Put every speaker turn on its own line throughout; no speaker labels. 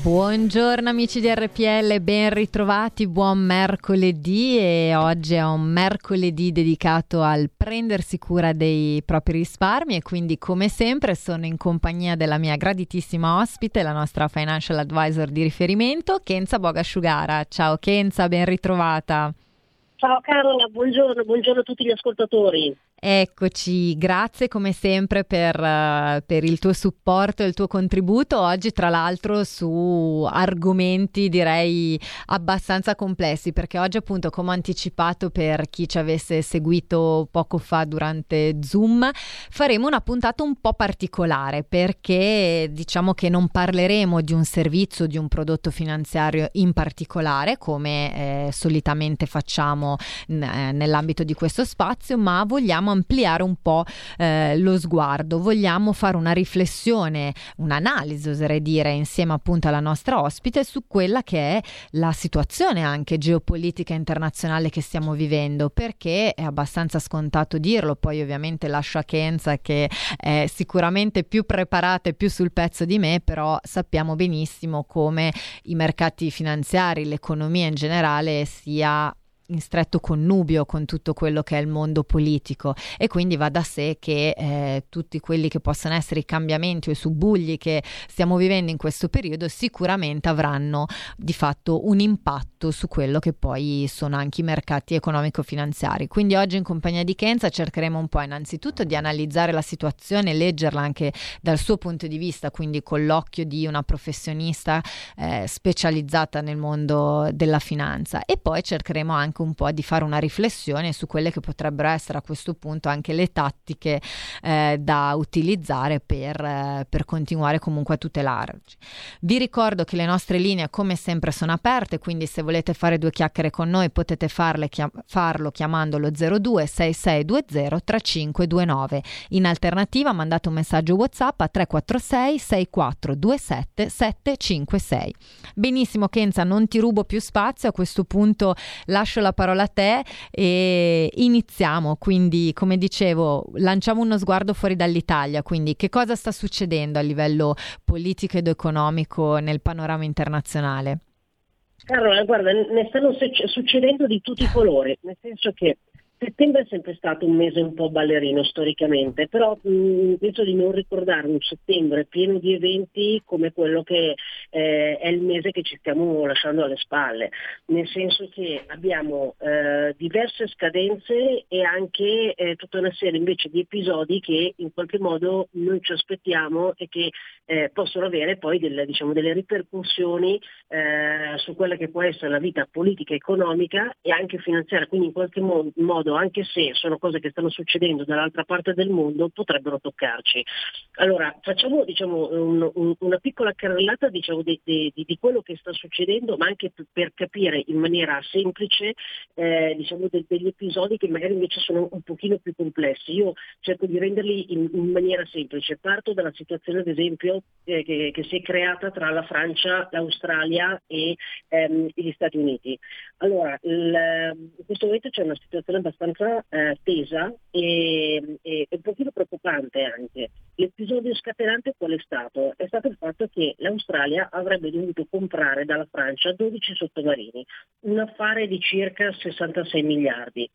Buongiorno amici di RPL, ben ritrovati, buon mercoledì e oggi è un mercoledì dedicato al prendersi cura dei propri risparmi e quindi come sempre sono in compagnia della mia graditissima ospite, la nostra financial advisor di riferimento, Kenza Bogasciugara. Ciao Kenza, ben ritrovata.
Ciao Carola, buongiorno, buongiorno a tutti gli ascoltatori.
Eccoci, grazie come sempre per, uh, per, il tuo supporto e il tuo contributo. Oggi, tra l'altro, su argomenti direi abbastanza complessi, perché oggi, appunto, come anticipato per chi ci avesse seguito poco fa durante Zoom, faremo una puntata un po' particolare perché diciamo che non parleremo di un servizio, di un prodotto finanziario in particolare, come eh, solitamente facciamo n- eh, nell'ambito di questo spazio, ma vogliamo vogliamo ampliare un po' eh, lo sguardo, vogliamo fare una riflessione, un'analisi oserei dire insieme appunto alla nostra ospite su quella che è la situazione anche geopolitica internazionale che stiamo vivendo, perché è abbastanza scontato dirlo, poi ovviamente lascio a Kenza che è sicuramente più preparata e più sul pezzo di me, però sappiamo benissimo come i mercati finanziari, l'economia in generale sia in stretto connubio con tutto quello che è il mondo politico e quindi va da sé che eh, tutti quelli che possono essere i cambiamenti o i subugli che stiamo vivendo in questo periodo sicuramente avranno di fatto un impatto su quello che poi sono anche i mercati economico-finanziari. Quindi oggi in compagnia di Kenza cercheremo un po' innanzitutto di analizzare la situazione, leggerla anche dal suo punto di vista, quindi con l'occhio di una professionista eh, specializzata nel mondo della finanza e poi cercheremo anche anche un po' di fare una riflessione su quelle che potrebbero essere a questo punto anche le tattiche eh, da utilizzare per, eh, per, continuare comunque a tutelarci. Vi ricordo che le nostre linee come sempre sono aperte, quindi se volete fare due chiacchiere con noi potete farle, chiam- farlo chiamandolo 02 6620 3529. In alternativa mandate un messaggio WhatsApp a 346 6427 756. Benissimo Kenza, non ti rubo più spazio, a questo punto lascio la la parola a te e iniziamo. Quindi, come dicevo, lanciamo uno sguardo fuori dall'Italia. Quindi, che cosa sta succedendo a livello politico ed economico nel panorama internazionale?
Carola, guarda, ne stanno succedendo di tutti i colori, nel senso che Settembre è sempre stato un mese un po' ballerino storicamente, però mh, penso di non ricordare un settembre pieno di eventi come quello che eh, è il mese che ci stiamo lasciando alle spalle, nel senso che abbiamo eh, diverse scadenze e anche eh, tutta una serie invece di episodi che in qualche modo noi ci aspettiamo e che eh, possono avere poi delle, diciamo, delle ripercussioni eh, su quella che può essere la vita politica, economica e anche finanziaria, quindi in qualche mo- modo modo, anche se sono cose che stanno succedendo dall'altra parte del mondo, potrebbero toccarci. Allora, facciamo diciamo, un, un, una piccola carrellata diciamo, di, di, di, quello che sta succedendo, ma anche per, capire in maniera semplice eh, diciamo, de, degli episodi che magari invece sono un pochino più complessi. Io cerco di renderli in, in maniera semplice. Parto dalla situazione, ad esempio, eh, che, che, si è creata tra la Francia, l'Australia e ehm, gli Stati Uniti. Allora, il, in questo momento c'è una situazione abbastanza abbastanza eh, tesa e, e, un pochino preoccupante anche. L'episodio scatenante qual è stato? È stato il fatto che l'Australia avrebbe dovuto comprare dalla Francia 12 sottomarini, un affare di circa 66 miliardi.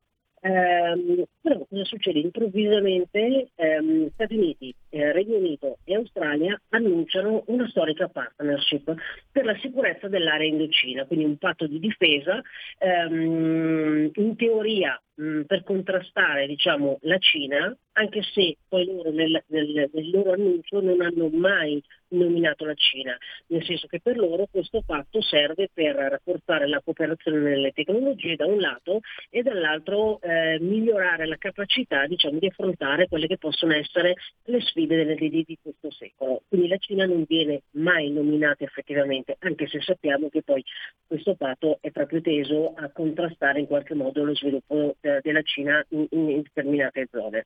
Eh, però cosa succede? Improvvisamente ehm, Stati Uniti, eh, Regno Unito e Australia annunciano una storica partnership per la sicurezza dell'area indocina, quindi un patto di difesa, ehm, in teoria mh, per contrastare diciamo, la Cina, anche se poi loro nel, nel, nel loro annuncio non hanno mai nominato la Cina, nel senso che per loro questo fatto serve per rafforzare la cooperazione nelle tecnologie da un lato e dall'altro eh, migliorare la capacità diciamo, di affrontare quelle che possono essere le sfide delle, di, di questo secolo. Quindi la Cina non viene mai nominata effettivamente, anche se sappiamo che poi questo patto è proprio teso a contrastare in qualche modo lo sviluppo della Cina in, in determinate zone.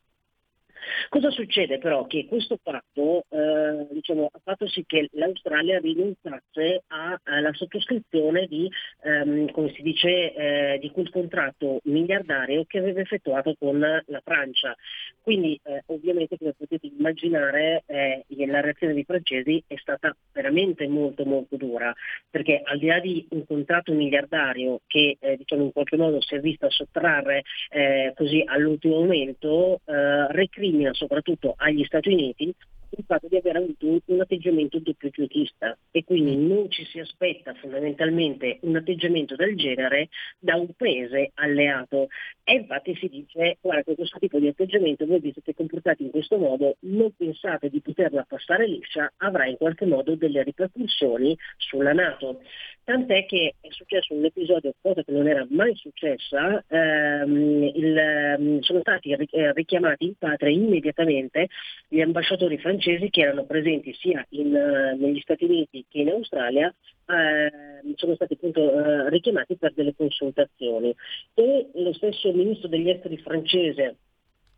Cosa succede però? Che questo fatto eh, diciamo, ha fatto sì che l'Australia rinunciasse alla sottoscrizione di, ehm, come si dice, eh, di quel contratto miliardario che aveva effettuato con la Francia. Quindi eh, ovviamente come potete immaginare eh, la reazione dei francesi è stata veramente molto molto dura, perché al di là di un contratto miliardario che eh, diciamo, in qualche modo si è vista sottrarre eh, così all'ultimo momento, recrimina soprattutto agli Stati Uniti il fatto di aver avuto un atteggiamento doppio giudista e quindi mm. non ci si aspetta fondamentalmente un atteggiamento del genere da un paese alleato e infatti si dice guarda che questo tipo di atteggiamento voi vi siete comportati in questo modo non pensate di poterla passare liscia avrà in qualche modo delle ripercussioni sulla Nato tant'è che è successo un episodio cosa che non era mai successa ehm, il, ehm, sono stati eh, richiamati in patria immediatamente gli ambasciatori francesi francesi che erano presenti sia in, uh, negli Stati Uniti che in Australia uh, sono stati appunto uh, richiamati per delle consultazioni e lo stesso ministro degli esteri francese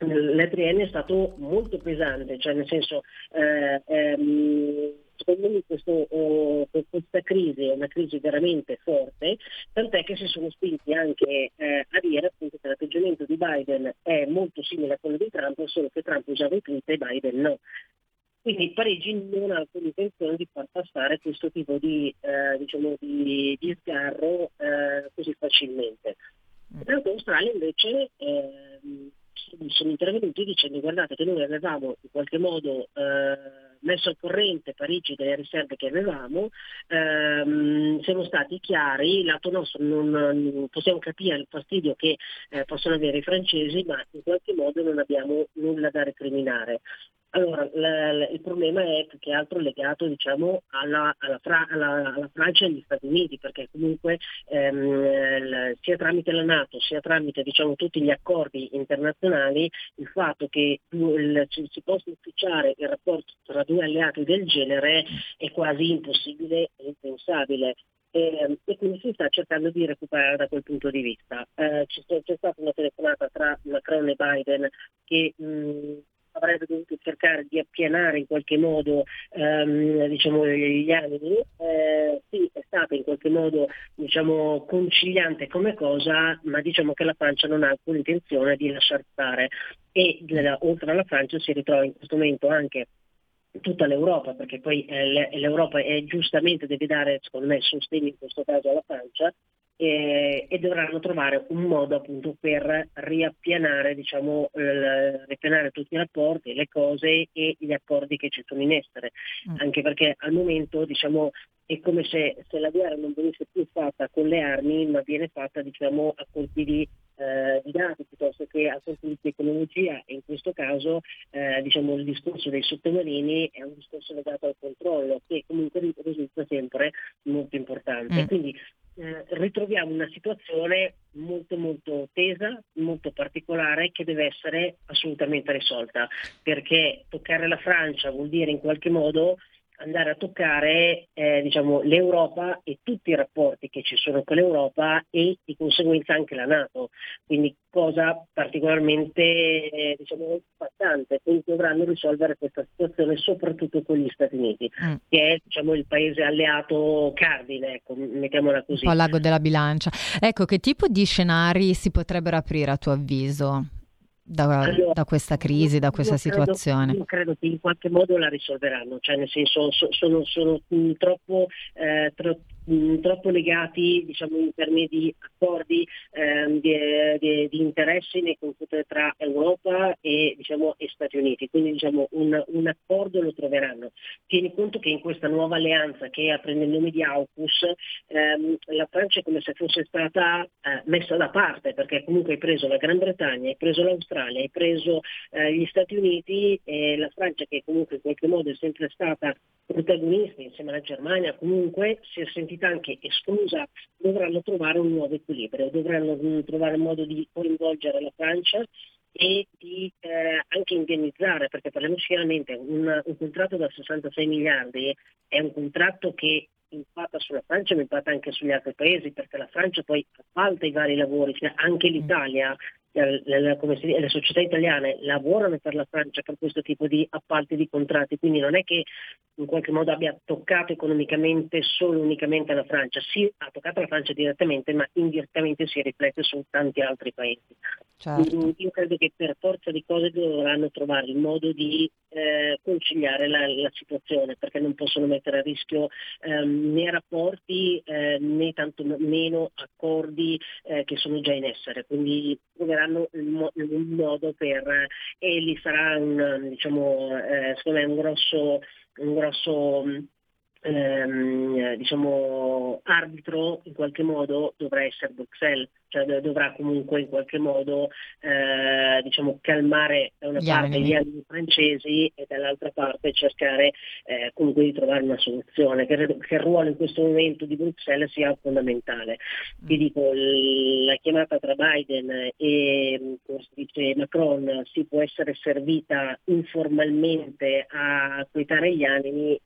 l'Adrienne è stato molto pesante, cioè nel senso eh, ehm, secondo me questo, uh, questa crisi è una crisi veramente forte, tant'è che si sono spinti anche eh, a dire appunto, che l'atteggiamento di Biden è molto simile a quello di Trump, solo che Trump usava i tweet e Biden no. Quindi Parigi non ha alcuna intenzione di far passare questo tipo di, eh, diciamo di, di sgarro eh, così facilmente. L'Australia Australia invece eh, sono intervenuti dicendo guardate che noi avevamo in qualche modo eh, messo al corrente Parigi delle riserve che avevamo, ehm, siamo stati chiari, lato nostro non, non, possiamo capire il fastidio che eh, possono avere i francesi, ma in qualche modo non abbiamo nulla da recriminare. Allora, l- il problema è più che altro legato diciamo, alla, alla, Fra- alla, alla, Francia e agli Stati Uniti, perché comunque ehm, l- sia tramite la Nato sia tramite diciamo, tutti gli accordi internazionali il fatto che si possa ufficiare il rapporto tra due alleati del genere è quasi impossibile e impensabile. E, e, quindi si sta cercando di recuperare da quel punto di vista. Eh, c'è, c'è, stata una telefonata tra Macron e Biden che mh, avrebbe dovuto cercare di appianare in qualche modo ehm, diciamo, gli animi, eh, sì è stata in qualche modo diciamo, conciliante come cosa, ma diciamo che la Francia non ha alcuna intenzione di lasciar stare. E oltre alla Francia si ritrova in questo momento anche tutta l'Europa, perché poi eh, l'Europa è, giustamente deve dare, secondo me, sostegno in questo caso alla Francia, eh, e dovranno trovare un modo appunto per riappianare, diciamo, eh, riappianare tutti i rapporti, le cose e gli accordi che ci sono in essere, mm. anche perché al momento diciamo, è come se, se, la guerra non venisse più fatta con le armi, ma viene fatta diciamo, a colpi di, eh, di, dati piuttosto che a colpi di tecnologia e in questo caso eh, diciamo, il discorso dei sottomarini è un discorso legato al controllo che comunque risulta sempre molto importante. Mm. Quindi eh, ritroviamo una situazione molto molto tesa, molto particolare che deve essere assolutamente risolta, perché toccare la Francia vuol dire in qualche modo andare a toccare eh, diciamo, l'Europa e tutti i rapporti che ci sono con l'Europa e di conseguenza anche la Nato, quindi cosa particolarmente eh, diciamo, importante, quindi dovranno risolvere questa situazione soprattutto con gli Stati Uniti, mm. che è diciamo, il paese alleato cardine, ecco, mettiamola così.
Un po' l'ago della bilancia. Ecco, che tipo di scenari si potrebbero aprire a tuo avviso? Da, allora, da, questa crisi, da questa
io
situazione?
Credo, io credo che in qualche modo la risolveranno, cioè nel senso so, sono, sono mh, troppo, eh, tro, troppo, legati diciamo, in termini di accordi eh, di, di, di, interessi nei confronti tra Europa e, diciamo, e Stati Uniti, quindi diciamo, un, un, accordo lo troveranno. Tieni conto che in questa nuova alleanza che prende il nome di AUKUS ehm, la Francia è come se fosse stata eh, messa da parte perché comunque hai preso la Gran Bretagna, hai preso l'Australia, hai preso eh, gli Stati Uniti e la Francia che comunque in qualche modo è sempre stata protagonista insieme alla Germania, comunque si è sentita anche esclusa, dovranno trovare un nuovo equilibrio, dovranno mm, trovare modo di coinvolgere la Francia e di eh, anche indennizzare, perché parliamoci chiaramente, un, un contratto da 66 miliardi è un contratto che impatta sulla Francia ma impatta anche sugli altri paesi perché la Francia poi appalta i vari lavori, cioè anche l'Italia le, le, le, società italiane lavorano per la Francia per questo tipo di appalti di contratti, quindi non è che in qualche modo abbia toccato economicamente solo unicamente la Francia, sì ha toccato la Francia direttamente ma indirettamente si riflette su tanti altri paesi. Certo. Io credo che per forza di cose dovranno trovare il modo di eh, conciliare la, la, situazione perché non possono mettere a rischio ehm, né rapporti eh, né tanto meno accordi eh, che sono già in essere, quindi troveranno un modo per e lì sarà un, diciamo, eh, secondo me un grosso, un grosso ehm, diciamo, arbitro in qualche modo dovrà essere Bruxelles, cioè dovrà comunque in qualche modo eh, diciamo, calmare da una gli parte animi. gli animi francesi e dall'altra parte cercare eh, comunque di trovare una soluzione. Credo che il ruolo in questo momento di Bruxelles sia fondamentale. Ti mm. dico, la chiamata tra Biden e come si dice, Macron si può essere servita informalmente a quietare gli animi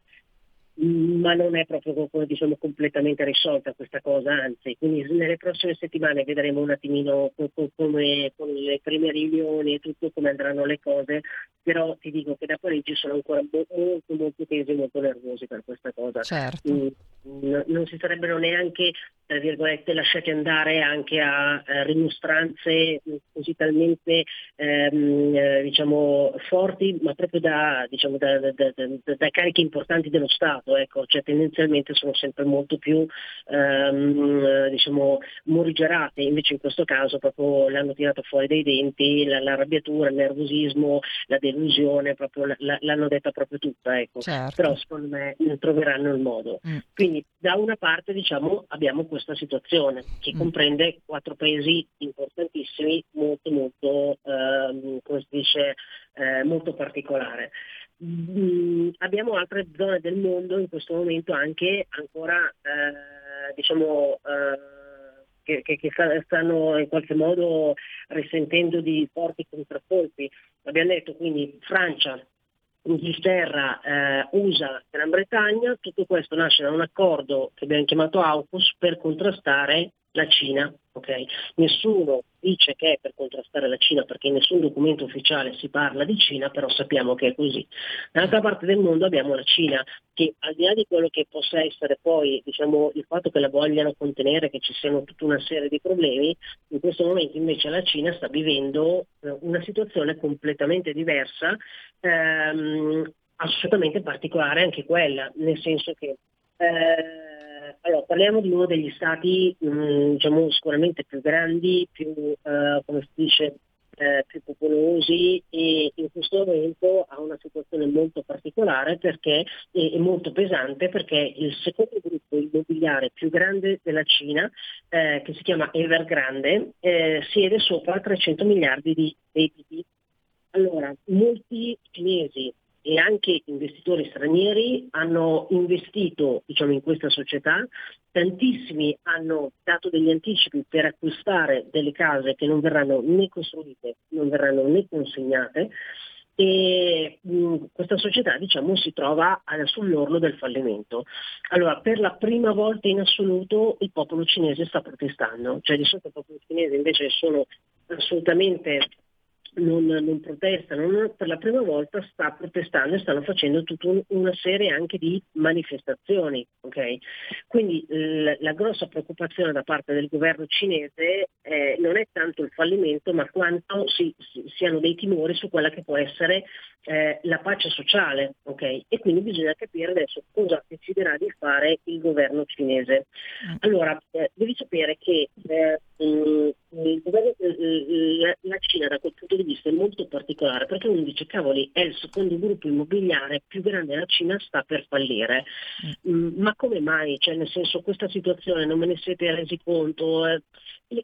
ma non è proprio diciamo, completamente risolta questa cosa, anzi, quindi nelle prossime settimane vedremo un attimino come con le prime riunioni e tutto come andranno le cose, però ti dico che da Parigi sono ancora molto molto tesi e molto nervosi per questa cosa.
Certo. Mm,
non si sarebbero neanche, tra virgolette, lasciati andare anche a, rimostranze così talmente ehm, eh, diciamo, forti, ma proprio da, diciamo, da, da, da cariche importanti dello Stato passato, ecco, cioè tendenzialmente sono sempre molto più ehm, diciamo, morigerate, invece in questo caso proprio l'hanno tirato fuori dai denti, la, l'arrabbiatura, il nervosismo, la delusione, proprio, la, l'hanno detta proprio tutta, ecco.
certo.
però secondo me troveranno il modo. Mm. Quindi da una parte diciamo, abbiamo questa situazione che mm. comprende quattro paesi importantissimi, molto molto, ehm, come si dice, eh, molto particolare. Mm, abbiamo altre zone del mondo in questo momento anche ancora eh, diciamo eh, che, che, che, stanno in qualche modo risentendo di forti contraccolpi. Abbiamo detto quindi Francia, Inghilterra, eh, USA, Gran Bretagna, tutto questo nasce da un accordo che abbiamo chiamato AUKUS per contrastare la Cina. Okay? Nessuno dice che è per contrastare la Cina perché in nessun documento ufficiale si parla di Cina, però sappiamo che è così. Dall'altra parte del mondo abbiamo la Cina che al di là di quello che possa essere poi diciamo, il fatto che la vogliano contenere, che ci siano tutta una serie di problemi, in questo momento invece la Cina sta vivendo eh, una situazione completamente diversa, ehm, assolutamente particolare anche quella, nel senso che eh, allora, parliamo di uno degli stati mh, mm, diciamo, sicuramente più grandi, più, eh, dice, eh, più popolosi e in questo momento ha una situazione molto particolare perché è, molto pesante perché il secondo gruppo immobiliare più grande della Cina, eh, che si chiama Evergrande, eh, siede sopra 300 miliardi di debiti. Allora, molti cinesi e anche investitori stranieri hanno investito diciamo, in questa società, tantissimi hanno dato degli anticipi per acquistare delle case che non verranno né costruite, non verranno né consegnate. E mh, questa società diciamo, si trova sull'orlo del fallimento. Allora, per la prima volta in assoluto il popolo cinese sta protestando, cioè di solito il popolo cinese invece sono assolutamente non, non protestano, non, per la prima volta sta protestando e stanno facendo tutta un, una serie anche di manifestazioni. Okay? Quindi l- la grossa preoccupazione da parte del governo cinese eh, non è tanto il fallimento, ma quanto si, si, siano dei timori su quella che può essere eh, la pace sociale. Okay? E quindi bisogna capire adesso cosa deciderà di fare il governo cinese. Mm. Allora, eh, devi sapere che eh, mh, governo, eh, la Cina da quel punto di vista è molto particolare perché uno dice cavoli è il secondo gruppo immobiliare più grande della Cina sta per fallire mm. mm. ma come mai cioè nel senso questa situazione non me ne siete resi conto eh,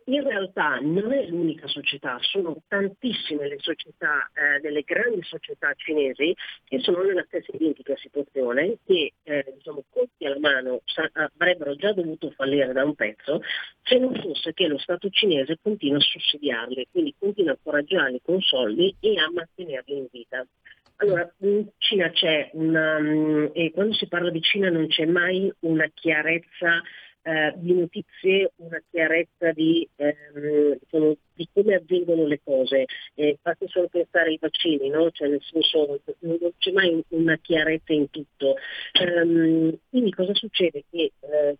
in realtà non è l'unica società, sono tantissime le società, eh, delle grandi società cinesi che sono nella stessa identica situazione, che eh, diciamo, colpi alla mano sa- avrebbero già dovuto fallire da un pezzo se non fosse che lo Stato cinese continua a sussidiarli, quindi continua a foraggiarli con soldi e a mantenerli in vita. Allora, in Cina c'è una, mm, e quando si parla di Cina non c'è mai una chiarezza eh, di notizie, una chiarezza di, ehm, diciamo, di come avvengono le cose. Eh, fate solo pensare ai vaccini, no? cioè, nel senso non c'è mai una chiarezza in tutto. Um, quindi cosa succede? Che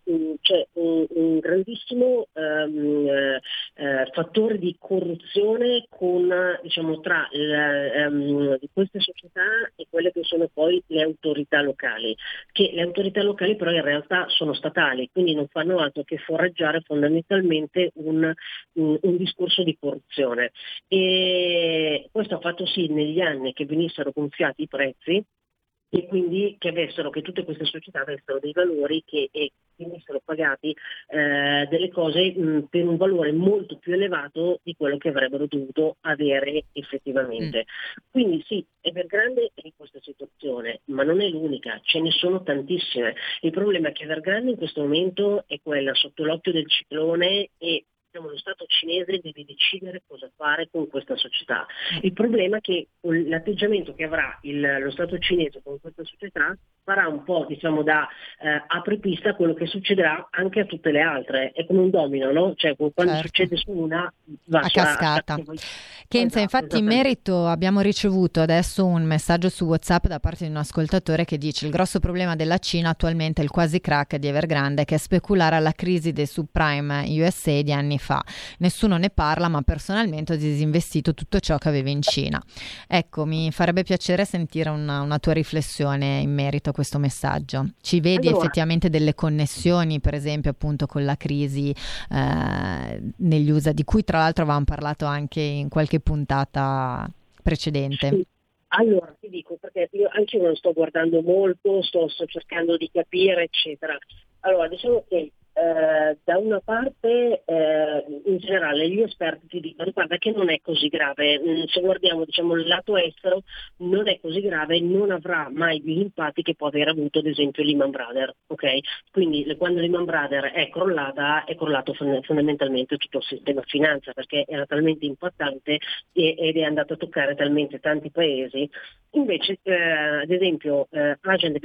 uh, c'è un, un grandissimo um, uh, fattore di corruzione con, diciamo, tra la, um, queste società e quelle che sono poi le autorità locali, che le autorità locali però in realtà sono statali, quindi non fanno altro che foraggiare fondamentalmente un, un, un discorso di corruzione. E questo ha fatto sì negli anni che venissero gonfiati i prezzi e quindi che avessero, che tutte queste società avessero dei valori che, e venissero pagati eh, delle cose mh, per un valore molto più elevato di quello che avrebbero dovuto avere effettivamente. Mm. Quindi sì, Evergrande è in questa situazione, ma non è l'unica, ce ne sono tantissime. Il problema è che Evergrande in questo momento è quella sotto l'occhio del ciclone e lo Stato cinese deve decidere cosa fare con questa società. Il problema è che l'atteggiamento che avrà il, lo Stato cinese con questa società farà un po' diciamo, da eh, apripista a quello che succederà anche a tutte le altre. È come un domino, no? Cioè quando certo. succede su una va
a cascata. A... Kenza, esatto, infatti in merito abbiamo ricevuto adesso un messaggio su WhatsApp da parte di un ascoltatore che dice il grosso problema della Cina attualmente è il quasi crack di Evergrande che è speculare alla crisi dei subprime USA di anni fa. Nessuno ne parla, ma personalmente ho disinvestito tutto ciò che avevo in Cina. Ecco, mi farebbe piacere sentire una, una tua riflessione in merito a questo messaggio. Ci vedi allora. effettivamente delle connessioni, per esempio, appunto con la crisi eh, negli USA, di cui tra l'altro avevamo parlato anche in qualche puntata precedente?
Sì. Allora, ti dico, perché io anche io lo sto guardando molto, sto, sto cercando di capire, eccetera. Allora, diciamo che eh, da una parte eh, in generale gli esperti ti dicono guarda che non è così grave, mm, se guardiamo diciamo, il lato estero non è così grave, non avrà mai gli impatti che può aver avuto ad esempio Lehman Brothers, okay? quindi quando Lehman Brothers è crollata è crollato fondamentalmente tutto il sistema finanza perché era talmente impattante ed è andato a toccare talmente tanti paesi, invece eh, ad esempio eh, Asian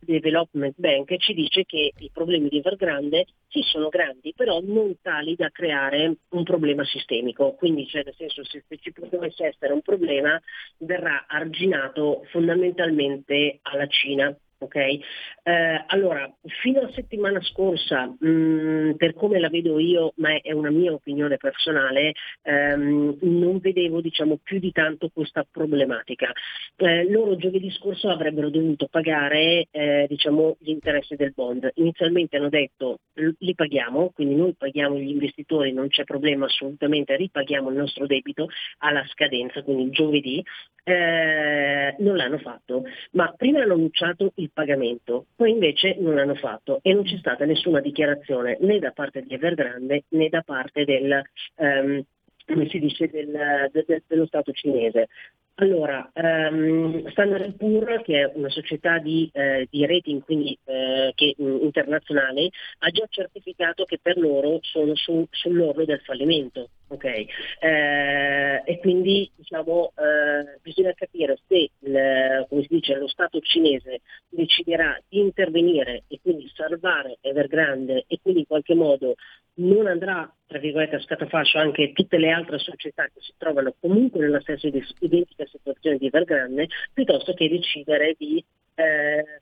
Development Bank ci dice che i problemi di Evergrande sì sono grandi, però non tali da creare un problema sistemico. Quindi, cioè, nel senso, se, se ci dovesse essere un problema, verrà arginato fondamentalmente alla Cina. Okay? Eh, allora, fino alla settimana scorsa, mh, mm, per come la vedo io, ma è una mia opinione personale, ehm, non vedevo diciamo, più di tanto questa problematica. Eh, loro giovedì scorso avrebbero dovuto pagare eh, diciamo, gli interessi del bond. Inizialmente hanno detto li paghiamo, quindi noi paghiamo gli investitori, non c'è problema assolutamente, ripaghiamo il nostro debito alla scadenza, quindi giovedì. Eh, non l'hanno fatto, ma prima hanno annunciato il pagamento, poi invece non l'hanno fatto e non c'è stata nessuna dichiarazione né da parte di Evergrande né da parte del, um, come si dice, del, de, dello Stato cinese. Allora, um, Standard Poor's, che è una società di, eh, di rating quindi, eh, che, mh, internazionale, ha già certificato che per loro sono su, sull'orlo del fallimento. Okay? Eh, e quindi diciamo, eh, bisogna capire se il, come si dice, lo Stato cinese deciderà di intervenire e quindi salvare Evergrande e quindi in qualche modo non andrà tra virgolette a scatafascio anche tutte le altre società che si trovano comunque nella stessa identica situazione di Evergrande, piuttosto che decidere di eh,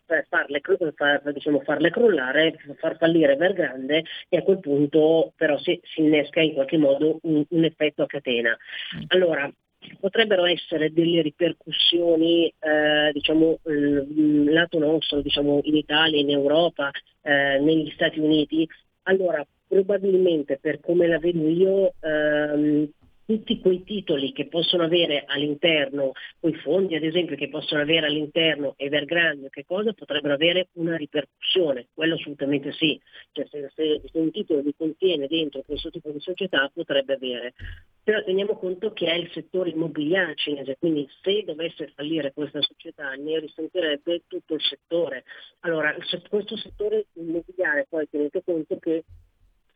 farle, far, diciamo, farle, crollare, far fallire Evergrande e a quel punto però si, si innesca in qualche modo un, un effetto a catena. Mm. Allora, potrebbero essere delle ripercussioni eh, diciamo lato nostro, diciamo in Italia, in Europa, eh, negli Stati Uniti. Allora, probabilmente per come la vedo io ehm, tutti quei titoli che possono avere all'interno, quei fondi ad esempio che possono avere all'interno Evergrande, che cosa? Potrebbero avere una ripercussione, quello assolutamente sì, cioè se, se, se un titolo li contiene dentro questo tipo di società potrebbe avere, però teniamo conto che è il settore immobiliare cinese, quindi se dovesse fallire questa società ne risentirebbe tutto il settore. Allora questo settore immobiliare poi tenete conto che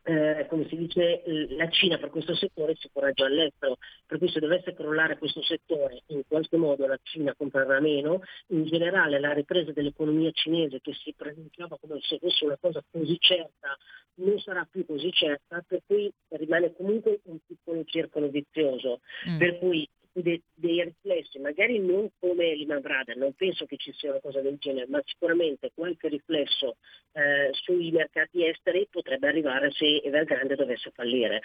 eh, come si dice, la Cina per questo settore si foraggia all'estero, per cui se dovesse crollare questo settore in qualche modo la Cina comprerà meno, in generale la ripresa dell'economia cinese che si presentava come se fosse una cosa così certa non sarà più così certa, per cui rimane comunque un piccolo circolo vizioso, mm. per cui dei, dei, riflessi, magari non come Lehman Brothers, non penso che ci sia una cosa del genere, ma sicuramente qualche riflesso eh, sui mercati esteri potrebbe arrivare se Evergrande dovesse fallire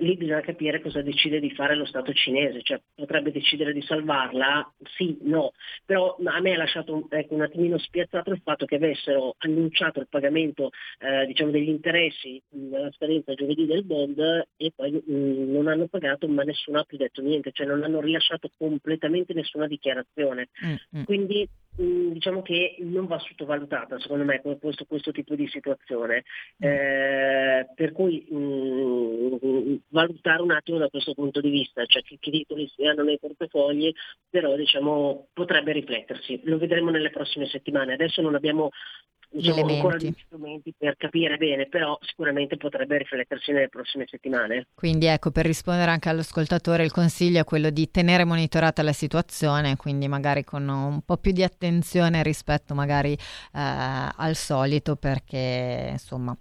lì bisogna capire cosa decide di fare lo Stato cinese, cioè potrebbe decidere di salvarla, sì, no, però a me ha lasciato ecco, un attimino spiazzato il fatto che avessero annunciato il pagamento eh, diciamo, degli interessi nella scadenza giovedì del bond e poi mh, non hanno pagato ma nessuno ha più detto niente, cioè non hanno rilasciato completamente nessuna dichiarazione. Mm-hmm. Quindi diciamo che non va sottovalutata secondo me questo, questo tipo di situazione mm. eh, per cui mh, valutare un attimo da questo punto di vista cioè che, che titoli si hanno nei portafogli però diciamo potrebbe riflettersi. Lo vedremo nelle prossime settimane. Adesso non abbiamo diciamo, ancora gli strumenti per capire bene, però sicuramente potrebbe riflettersi nelle prossime settimane.
Quindi ecco, per rispondere anche all'ascoltatore, il consiglio è quello di tenere monitorata la situazione, quindi magari con un po' più di attenzione rispetto magari eh, al solito, perché insomma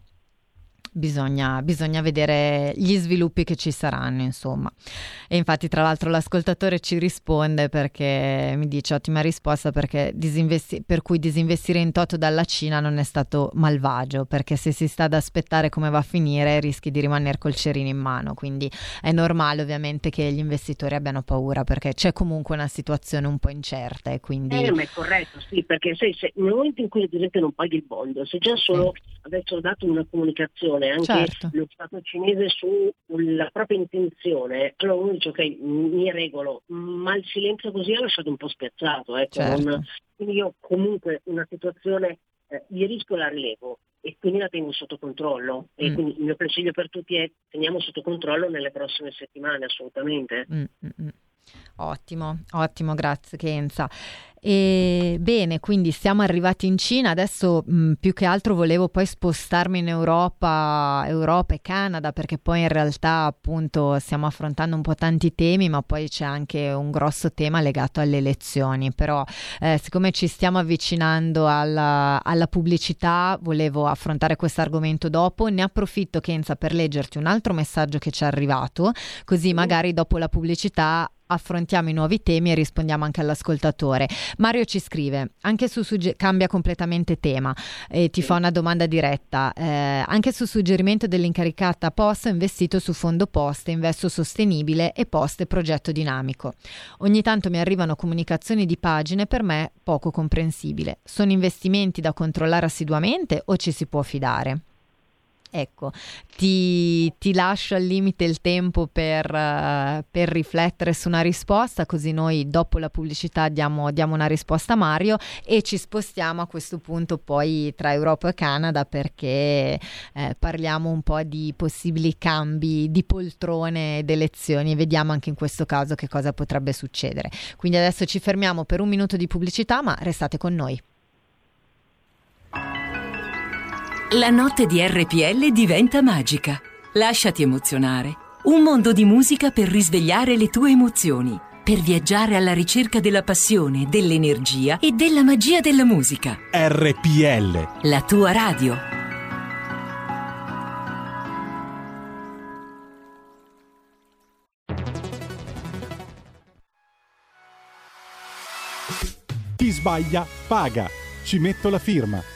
bisogna, bisogna, vedere gli sviluppi che ci saranno, insomma. E infatti, tra l'altro, l'ascoltatore ci risponde perché mi dice ottima risposta perché disinvesti- per cui disinvestire in toto dalla Cina non è stato malvagio, perché se si sta ad aspettare come va a finire rischi di rimanere col cerino in mano, quindi è normale ovviamente che gli investitori abbiano paura perché c'è comunque una situazione un po' incerta e quindi...
Eh, ma è corretto, sì, perché se, se, nel momento in cui ad esempio non paghi il bond, se già solo sì. Avessero dato una comunicazione anche certo. lo Stato cinese sulla propria intenzione, allora uno dice ok, mi regolo, ma il silenzio così ha lasciato un po' spiazzato. Ecco, certo. non, quindi io comunque una situazione eh, di rischio la rilevo e quindi la tengo sotto controllo. E mm. quindi il mio consiglio per tutti è teniamo sotto controllo nelle prossime settimane, assolutamente. Mm, mm,
mm. Ottimo, ottimo, grazie Kenza. E bene, quindi siamo arrivati in Cina, adesso mh, più che altro volevo poi spostarmi in Europa, Europa e Canada, perché poi in realtà appunto stiamo affrontando un po' tanti temi, ma poi c'è anche un grosso tema legato alle elezioni. Però eh, siccome ci stiamo avvicinando alla, alla pubblicità, volevo affrontare questo argomento dopo. Ne approfitto Kenza per leggerti un altro messaggio che ci è arrivato, così magari dopo la pubblicità affrontiamo i nuovi temi e rispondiamo anche all'ascoltatore. Mario ci scrive, anche su sugge- cambia completamente tema e ti fa una domanda diretta. Eh, anche su suggerimento dell'incaricata Post ho investito su fondo Post, investo sostenibile e Post progetto dinamico. Ogni tanto mi arrivano comunicazioni di pagine per me poco comprensibile. Sono investimenti da controllare assiduamente o ci si può fidare? Ecco, ti, ti, lascio al limite il tempo per, uh, per, riflettere su una risposta, così noi dopo la pubblicità diamo, diamo, una risposta a Mario e ci spostiamo a questo punto poi tra Europa e Canada perché eh, parliamo un po' di possibili cambi di poltrone ed elezioni e vediamo anche in questo caso che cosa potrebbe succedere. Quindi adesso ci fermiamo per un minuto di pubblicità, ma restate con noi.
La notte di RPL diventa magica. Lasciati emozionare. Un mondo di musica per risvegliare le tue emozioni. Per viaggiare alla ricerca della passione, dell'energia e della magia della musica.
RPL.
La tua radio.
Chi sbaglia paga. Ci metto la firma.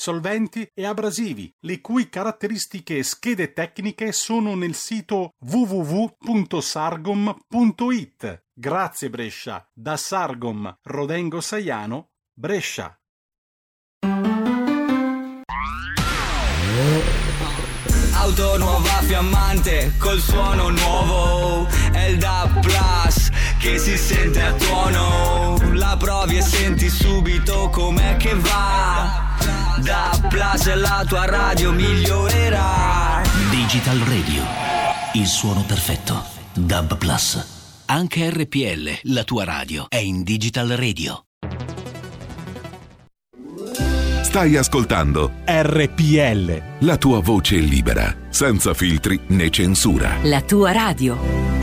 solventi e abrasivi, le cui caratteristiche e schede tecniche sono nel sito www.sargom.it. Grazie Brescia, da Sargom Rodengo Saiano, Brescia.
Auto nuova fiammante col suono nuovo È il DAB Plus che si sente a tuono La provi e senti subito com'è che va da Plus la tua radio migliorerà.
Digital Radio, il suono perfetto. Dub Plus. Anche RPL, la tua radio, è in Digital Radio.
Stai ascoltando
RPL.
La tua voce libera, senza filtri né censura.
La tua radio.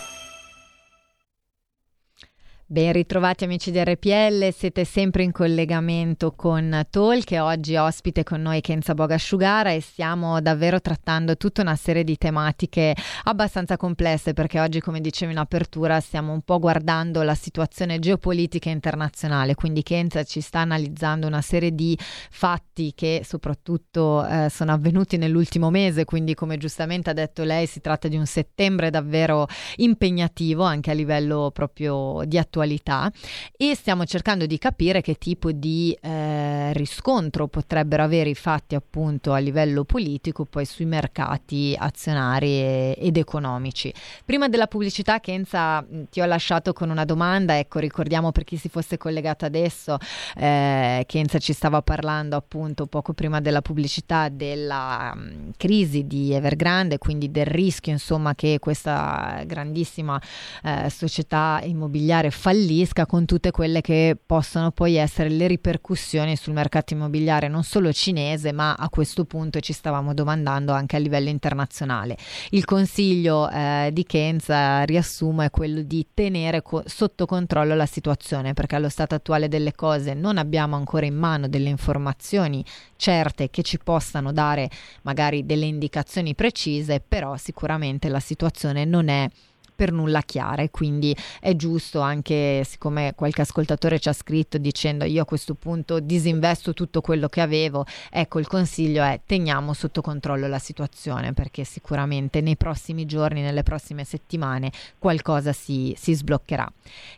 Ben ritrovati amici di RPL, siete sempre in collegamento con Tol che oggi ospite con noi Kenza Bogasciugara e stiamo davvero trattando tutta una serie di tematiche abbastanza complesse perché oggi come dicevo in apertura stiamo un po' guardando la situazione geopolitica internazionale, quindi Kenza ci sta analizzando una serie di fatti che soprattutto eh, sono avvenuti nell'ultimo mese, quindi come giustamente ha detto lei si tratta di un settembre davvero impegnativo anche a livello proprio di attualità attualità e stiamo cercando di capire che tipo di eh, riscontro potrebbero avere i fatti appunto a livello politico poi sui mercati azionari ed economici. Prima della pubblicità Kenza ti ho lasciato con una domanda, ecco ricordiamo per chi si fosse collegato adesso, eh, Kenza ci stava parlando appunto poco prima della pubblicità della um, crisi di Evergrande, quindi del rischio insomma che questa grandissima eh, società immobiliare fallisca con tutte quelle che possono poi essere le ripercussioni sul mercato immobiliare non solo cinese ma a questo punto ci stavamo domandando anche a livello internazionale. Il consiglio eh, di Keynes, eh, riassumo, è quello di tenere co- sotto controllo la situazione perché allo stato attuale delle cose non abbiamo ancora in mano delle informazioni certe che ci possano dare magari delle indicazioni precise, però sicuramente la situazione non è per nulla chiare, quindi è giusto anche, siccome qualche ascoltatore ci ha scritto dicendo io a questo punto disinvesto tutto quello che avevo, ecco il consiglio è teniamo sotto controllo la situazione perché sicuramente nei prossimi giorni, nelle prossime settimane qualcosa si, si sbloccherà.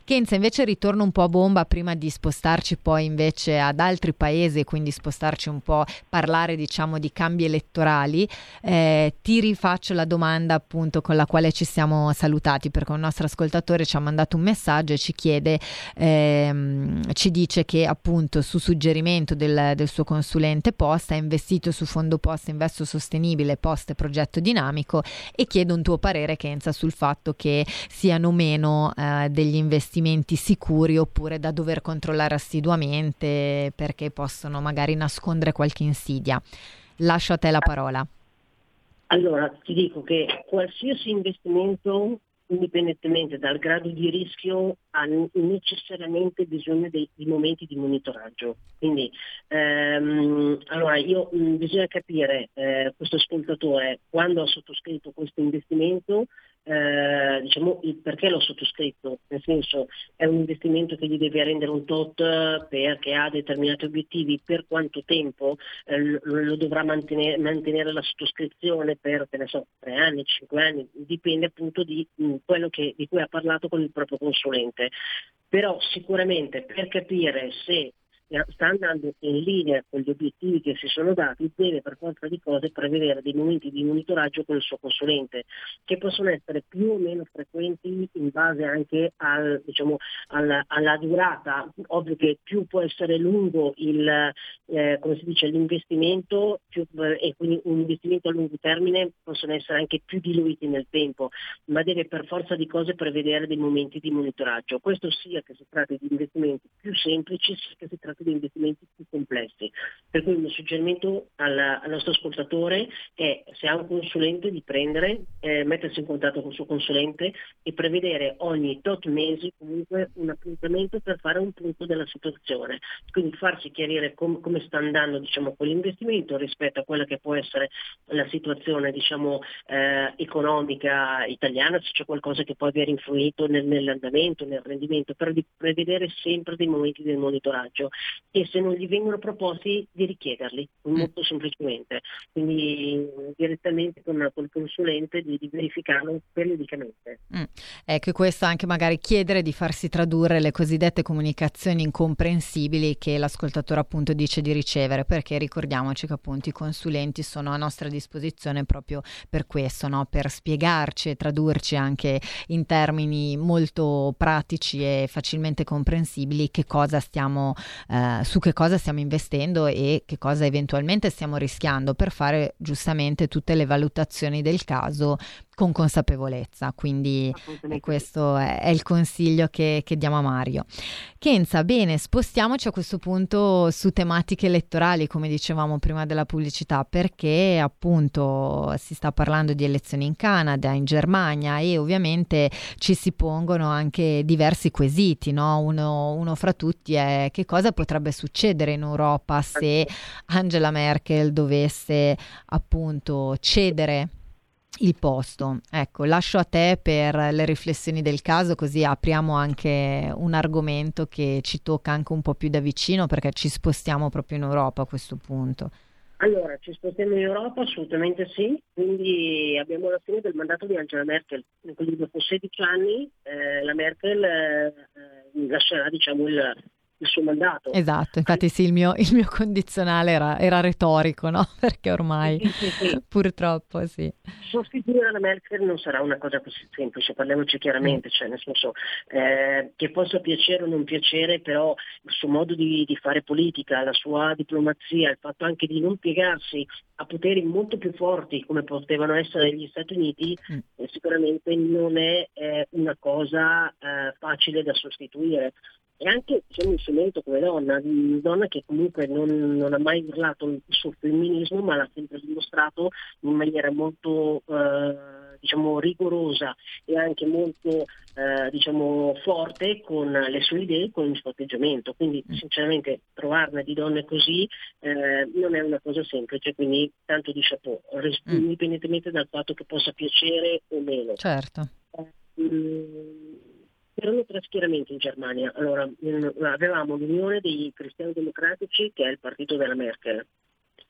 Kenza invece ritorno un po' a bomba prima di spostarci poi invece ad altri paesi e quindi spostarci un po', parlare diciamo di cambi elettorali, eh, ti rifaccio la domanda appunto con la quale ci siamo salutati ascoltati perché un nostro ascoltatore ci ha mandato un messaggio e ci chiede, ehm, ci dice che appunto su suggerimento del, del, suo consulente Post ha investito su fondo Post Investo Sostenibile Post Progetto Dinamico e chiede un tuo parere Kenza sul fatto che siano meno eh, degli investimenti sicuri oppure da dover controllare assiduamente perché possono magari nascondere qualche insidia. Lascio a te la parola.
Allora, ti dico che qualsiasi investimento indipendentemente dal grado di rischio, ha necessariamente bisogno dei, di momenti di monitoraggio. Quindi, ehm, allora io mh, bisogna capire eh, questo ascoltatore quando ha sottoscritto questo investimento, eh, diciamo il perché l'ho sottoscritto, nel senso è un investimento che gli deve rendere un tot perché ha determinati obiettivi, per quanto tempo eh, lo, dovrà mantenere, mantenere, la sottoscrizione per so, tre anni, cinque anni, dipende appunto di mh, quello che, di cui ha parlato con il proprio consulente. Però sicuramente per capire se sta andando in linea con gli obiettivi che si sono dati, deve per forza di cose prevedere dei momenti di monitoraggio con il suo consulente, che possono essere più o meno frequenti in base anche al, diciamo, alla, alla, durata. Ovvio che più può essere lungo il, eh, dice, l'investimento più, eh, e quindi un investimento a lungo termine possono essere anche più diluiti nel tempo, ma deve per forza di cose prevedere dei momenti di monitoraggio. Questo sia che si tratti di investimenti più semplici, sia che si tratti di investimenti più complessi. Per cui il mio suggerimento al, al nostro ascoltatore è se ha un consulente di prendere, eh, mettersi in contatto con il suo consulente e prevedere ogni tot mesi comunque un appuntamento per fare un punto della situazione. Quindi farsi chiarire com- come sta andando diciamo, quell'investimento rispetto a quella che può essere la situazione diciamo, eh, economica italiana, se c'è qualcosa che può aver influito nel, nell'andamento, nel rendimento, però di prevedere sempre dei momenti del monitoraggio e se non gli vengono proposti di richiederli, mm. molto semplicemente. Quindi direttamente con, con il consulente di, di verificarlo periodicamente.
Mm. Ecco, questo anche magari chiedere di farsi tradurre le cosiddette comunicazioni incomprensibili che l'ascoltatore appunto dice di ricevere, perché ricordiamoci che appunto i consulenti sono a nostra disposizione proprio per questo, no? per spiegarci e tradurci anche in termini molto pratici e facilmente comprensibili che cosa stiamo, eh, su che cosa stiamo investendo e che cosa eventualmente stiamo rischiando per fare giustamente tutte le valutazioni del caso con consapevolezza, quindi questo è, è il consiglio che, che, diamo a Mario. Kenza, bene, spostiamoci a questo punto su tematiche elettorali, come dicevamo prima della pubblicità, perché appunto si sta parlando di elezioni in Canada, in Germania e ovviamente ci si pongono anche diversi quesiti, no? uno, uno fra tutti è che cosa potrebbe succedere in Europa se Angela Merkel dovesse appunto cedere il posto. Ecco, lascio a te per le riflessioni del caso, così apriamo anche un argomento che ci tocca anche un po' più da vicino perché ci spostiamo proprio in Europa a questo punto.
Allora, ci spostiamo in Europa? Assolutamente sì, quindi abbiamo la fine del mandato di Angela Merkel, quindi dopo 16 anni eh, la Merkel eh, lascerà diciamo, il, il suo mandato.
Esatto, infatti sì, il mio, il mio condizionale era, era, retorico, no? Perché ormai sì, sì, sì. purtroppo sì.
Sostituire la Merkel non sarà una cosa così semplice, parliamoci chiaramente, mm. cioè nel senso eh, che possa piacere o non piacere, però il suo modo di, di, fare politica, la sua diplomazia, il fatto anche di non piegarsi a poteri molto più forti come potevano essere gli Stati Uniti, mm. eh, sicuramente non è eh, una cosa eh, facile da sostituire e anche diciamo, il cemento come donna, donna che comunque non, non, ha mai urlato il suo femminismo ma l'ha sempre dimostrato in maniera molto eh, diciamo, rigorosa e anche molto eh, diciamo, forte con le sue idee e con il suo atteggiamento. Quindi mm. sinceramente trovarne di donne così eh, non è una cosa semplice, quindi tanto di chapeau, mm. indipendentemente dal fatto che possa piacere o meno.
Certo.
Eh, mm, erano tre schieramenti in Germania. Allora, avevamo l'Unione dei Cristiani Democratici, che è il partito della Merkel,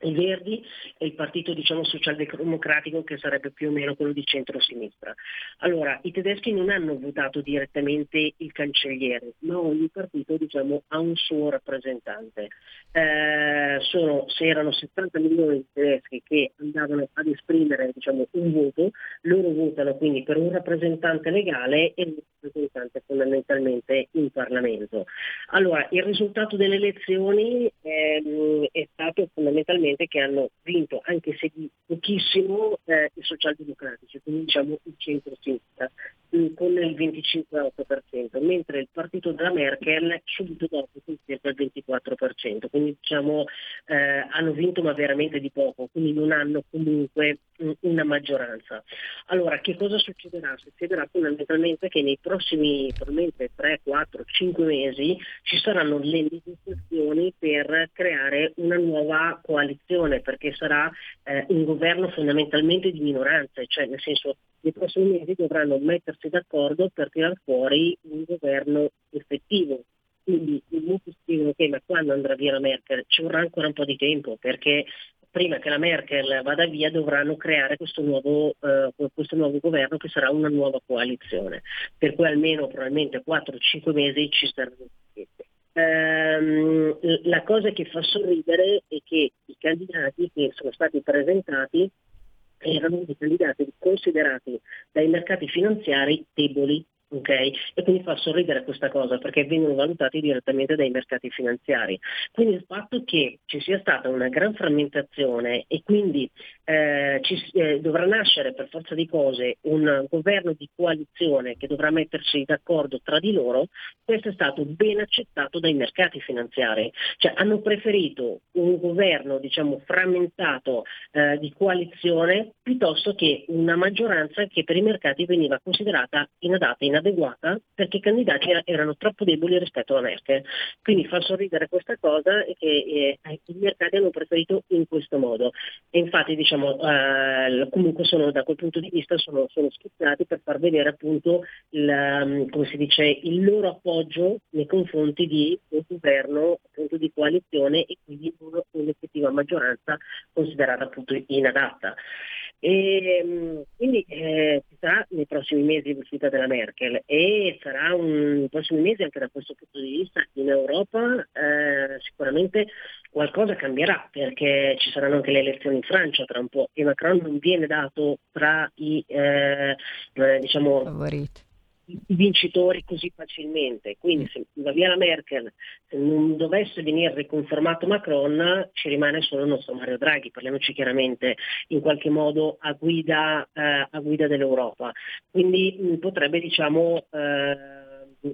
i Verdi e il partito diciamo, socialdemocratico che sarebbe più o meno quello di centro-sinistra. Allora, i tedeschi non hanno votato direttamente il cancelliere, ma ogni partito diciamo, ha un suo rappresentante. Eh, sono, se erano 70 milioni di tedeschi che andavano ad esprimere diciamo, un voto, loro votano quindi per un rappresentante legale e un rappresentante fondamentalmente in Parlamento. Allora, il risultato delle elezioni eh, è stato fondamentalmente ovviamente che hanno vinto, anche se di pochissimo, eh, i socialdemocratici, quindi diciamo il centro-sinistra, mm, con il 25,8%, mentre il partito della Merkel subito dopo con circa il 24%, quindi diciamo eh, hanno vinto ma veramente di poco, quindi non hanno comunque una maggioranza. Allora che cosa succederà? Succederà fondamentalmente che nei prossimi probabilmente 3, 4, 5 mesi ci saranno le negoziazioni per creare una nuova coalizione perché sarà eh, un governo fondamentalmente di minoranze, cioè nel senso nei prossimi mesi dovranno mettersi d'accordo per tirar fuori un governo effettivo. Quindi molti scrivono che ma quando andrà via la Merkel? Ci vorrà ancora un po' di tempo perché prima che la Merkel vada via dovranno creare questo nuovo, eh, questo nuovo governo che sarà una nuova coalizione, per cui almeno probabilmente 4-5 mesi ci saranno ehm, la cosa che fa sorridere è che i candidati che sono stati presentati erano dei candidati considerati dai mercati finanziari deboli Okay? E quindi fa sorridere questa cosa perché vengono valutati direttamente dai mercati finanziari. Quindi il fatto che ci sia stata una gran frammentazione e quindi eh, ci, eh, dovrà nascere per forza di cose un governo di coalizione che dovrà mettersi d'accordo tra di loro, questo è stato ben accettato dai mercati finanziari. Cioè hanno preferito un governo diciamo, frammentato eh, di coalizione piuttosto che una maggioranza che per i mercati veniva considerata inadatta, inadeguata perché i candidati erano troppo deboli rispetto alla Merkel. Quindi fa sorridere questa cosa che eh, i mercati hanno preferito in questo modo. E infatti diciamo eh, comunque sono da quel punto di vista sono, sono schizzati per far vedere appunto il, si dice, il loro appoggio nei confronti di un governo appunto di coalizione e quindi un'effettiva maggioranza considerata appunto inadatta. E, mm, quindi eh, ci sarà nei prossimi mesi l'uscita della Merkel e sarà un, nei prossimi mesi anche da questo punto di vista in Europa eh, sicuramente qualcosa cambierà perché ci saranno anche le elezioni in Francia tra un po' e Macron non viene dato tra i eh, eh diciamo, favoriti vincitori così facilmente. Quindi se va via la Merkel, se non dovesse venire riconfermato Macron, ci rimane solo il nostro Mario Draghi, parliamoci chiaramente, in qualche modo a guida, eh, a guida dell'Europa. Quindi potrebbe diciamo, eh,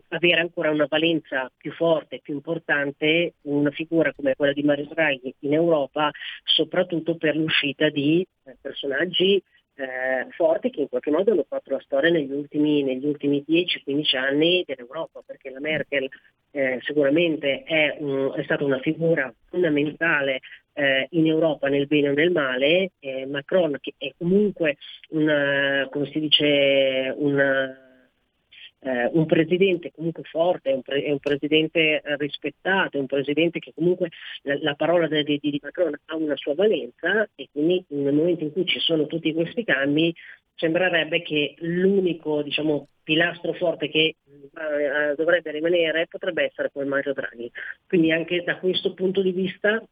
avere ancora una valenza più forte, più importante, una figura come quella di Mario Draghi in Europa, soprattutto per l'uscita di eh, personaggi eh, forti che in qualche modo hanno fatto la storia negli ultimi, negli ultimi 10-15 anni dell'Europa, perché la Merkel eh, sicuramente è, un, è, stata una figura fondamentale eh, in Europa nel bene o nel male, Macron che è comunque una, come si dice, una eh, un presidente comunque forte, è un, pre- è un, presidente rispettato, è un presidente che comunque la, la parola di, di, di, Macron ha una sua valenza e quindi nel momento in cui ci sono tutti questi cambi sembrerebbe che l'unico diciamo, pilastro forte che uh, dovrebbe rimanere potrebbe essere come Mario Draghi. Quindi anche da questo punto di vista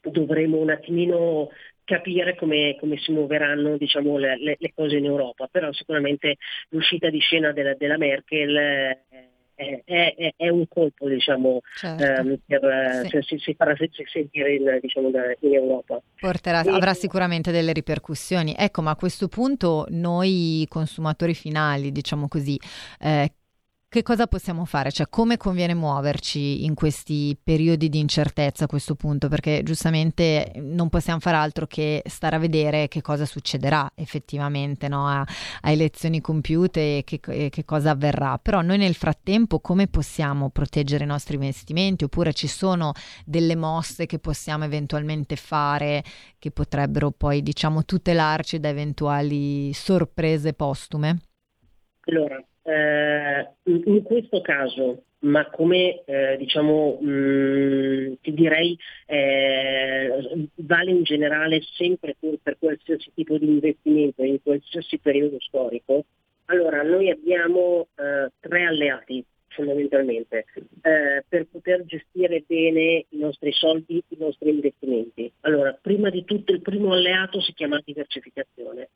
dovremo un attimino capire come, come si muoveranno diciamo, le, le, cose in Europa, però sicuramente l'uscita di scena della, della Merkel eh, è, è, è, un colpo diciamo, certo. eh, per, sì. cioè, si, si, farà sentire in, diciamo, in Europa.
Porterà, e... Avrà sicuramente delle ripercussioni. Ecco, ma a questo punto noi consumatori finali, diciamo così, eh, che cosa possiamo fare? Cioè, come conviene muoverci in questi periodi di incertezza a questo punto? Perché giustamente non possiamo fare altro che stare a vedere che cosa succederà effettivamente no? a, a, elezioni compiute e che, e che, cosa avverrà. Però noi nel frattempo come possiamo proteggere i nostri investimenti? Oppure ci sono delle mosse che possiamo eventualmente fare che potrebbero poi, diciamo, tutelarci da eventuali sorprese postume?
Allora, eh, in questo caso, ma come eh, diciamo mh, mm, ti direi eh, vale in generale sempre per, qualsiasi tipo di investimento in qualsiasi periodo storico, allora noi abbiamo eh, tre alleati fondamentalmente eh, per poter gestire bene i nostri soldi, i nostri investimenti. Allora, prima di tutto il primo alleato si chiama diversificazione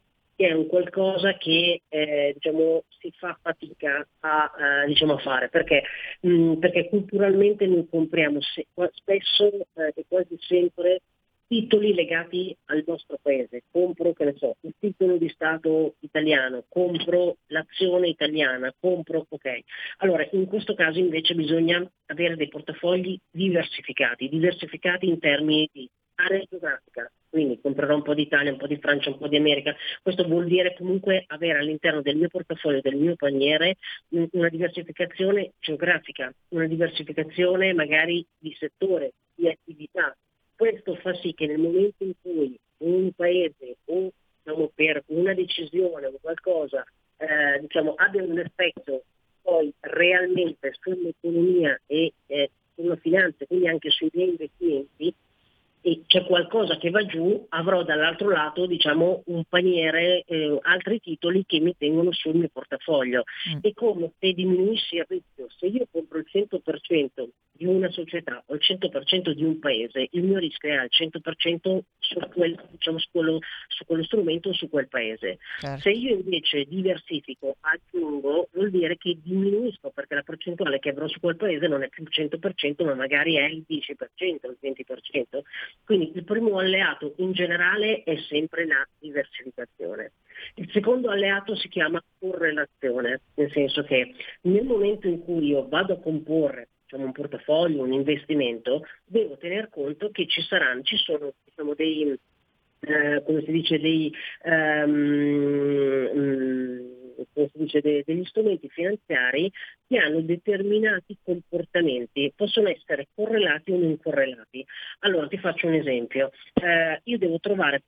che è un qualcosa che eh, diciamo, si fa fatica a, uh, diciamo, a fare, perché, mh, mm, perché, culturalmente noi compriamo se, spesso eh, e quasi sempre titoli legati al nostro paese. Compro, che ne so, il titolo di Stato italiano, compro l'azione italiana, compro, ok. Allora, in questo caso invece bisogna avere dei portafogli diversificati, diversificati in termini di area geografica, quindi comprerò un po' di Italia, un po' di Francia, un po' di America. Questo vuol dire comunque avere all'interno del mio portafoglio, del mio paniere, una diversificazione geografica, una diversificazione magari di settore, di attività. Questo fa sì che nel momento in cui un paese o diciamo, per una decisione o qualcosa eh, diciamo, abbia un effetto poi realmente sull'economia e eh, sulla finanza, quindi anche sui miei investimenti, e c'è qualcosa che va giù, avrò dall'altro lato diciamo, un paniere, eh, altri titoli che mi tengono sul mio portafoglio. Mm. È come se diminuissi il rischio. Se io compro il 100% di una società o il 100% di un paese, il mio rischio è al 100% su, quel, diciamo, su, quello, su quello, strumento o su quel paese. Certo. Se io invece diversifico, aggiungo, vuol dire che diminuisco perché la percentuale che avrò su quel paese non è più il 100% ma magari è il 10%, il 20%. Quindi il primo alleato in generale è sempre la diversificazione. Il secondo alleato si chiama correlazione, nel senso che nel momento in cui io vado a comporre diciamo, un portafoglio, un investimento, devo tener conto che ci saranno, ci sono diciamo, dei, eh, come si dice, dei, um, come si dice, de, degli strumenti finanziari che hanno determinati comportamenti, possono essere correlati o non correlati. Allora ti faccio un esempio, eh, io devo trovare,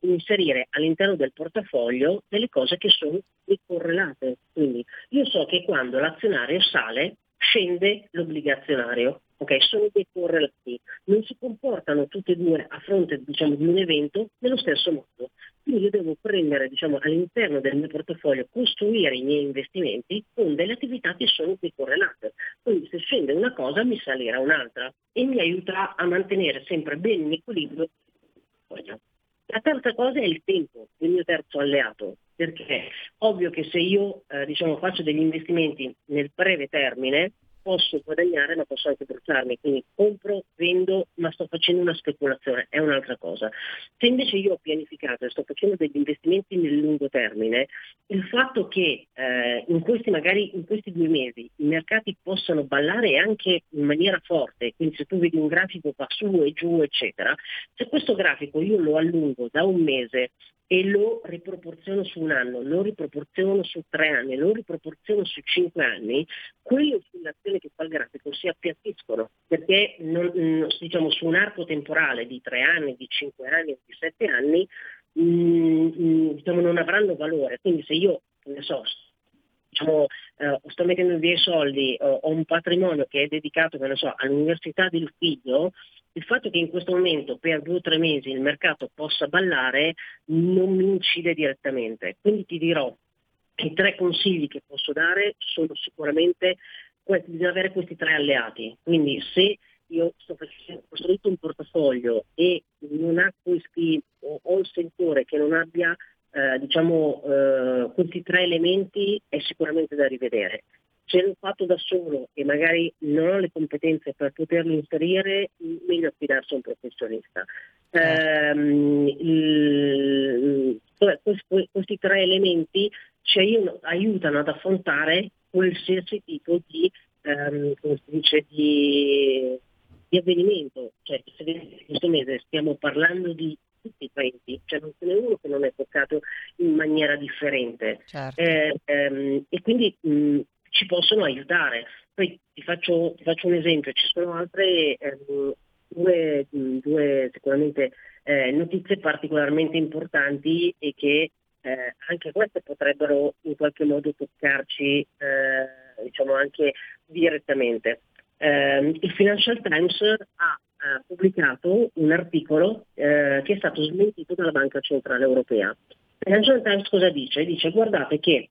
inserire all'interno del portafoglio delle cose che sono correlate, quindi io so che quando l'azionario sale scende l'obbligazionario. Okay, sono dei correlati, non si comportano tutti e due a fronte diciamo, di un evento nello stesso modo. Quindi io devo prendere diciamo, all'interno del mio portafoglio, costruire i miei investimenti con delle attività che sono decorrelate. Quindi se scende una cosa mi salirà un'altra e mi aiuta a mantenere sempre bene in equilibrio. La terza cosa è il tempo, il mio terzo alleato perché ovvio che se io eh, diciamo, faccio degli investimenti nel breve termine posso guadagnare ma posso anche bruciarmi, quindi compro, vendo ma sto facendo una speculazione, è un'altra cosa. Se invece io ho pianificato e sto facendo degli investimenti nel lungo termine, il fatto che eh, in questi magari in questi due mesi i mercati possano ballare anche in maniera forte, quindi se tu vedi un grafico va su e giù eccetera, se questo grafico io lo allungo da un mese e lo riproporziono su un anno, lo riproporziono su tre anni, lo riproporziono su cinque anni, quelle oscillazioni che fa il grafico si appiattiscono perché non, diciamo, su un arco temporale di tre anni, di cinque anni, di sette anni mh, mm, mm, diciamo, non avranno valore. Quindi se io ne so, diciamo, eh, sto mettendo via i soldi, eh, ho un patrimonio che è dedicato so, all'università del figlio, il fatto che in questo momento per due o tre mesi il mercato possa ballare non mi incide direttamente. Quindi ti dirò, i tre consigli che posso dare sono sicuramente questi, bisogna avere questi tre alleati. Quindi se io sto ho costruito un portafoglio e non ha questi, o ho il sentore che non abbia eh, diciamo, eh, questi tre elementi è sicuramente da rivedere se l'ho fatto da solo e magari non ho le competenze per poterlo inserire, meglio affidarsi a un professionista. Ehm, il, questi, questi, tre elementi ci aiutano ad affrontare qualsiasi tipo di, ehm, dice, di, di avvenimento. Cioè, se questo mese stiamo parlando di tutti i paesi, cioè non ce n'è uno che non è toccato in maniera differente. Certo. Eh, ehm, e quindi mh, ci possono aiutare. Poi ti faccio, ti faccio un esempio, ci sono altre eh, due, due, sicuramente eh, notizie particolarmente importanti e che eh, anche queste potrebbero in qualche modo toccarci eh, diciamo anche direttamente. Ehm, il Financial Times ha pubblicato un articolo eh, che è stato smentito dalla Banca Centrale Europea. Il Financial Times cosa dice? Dice guardate che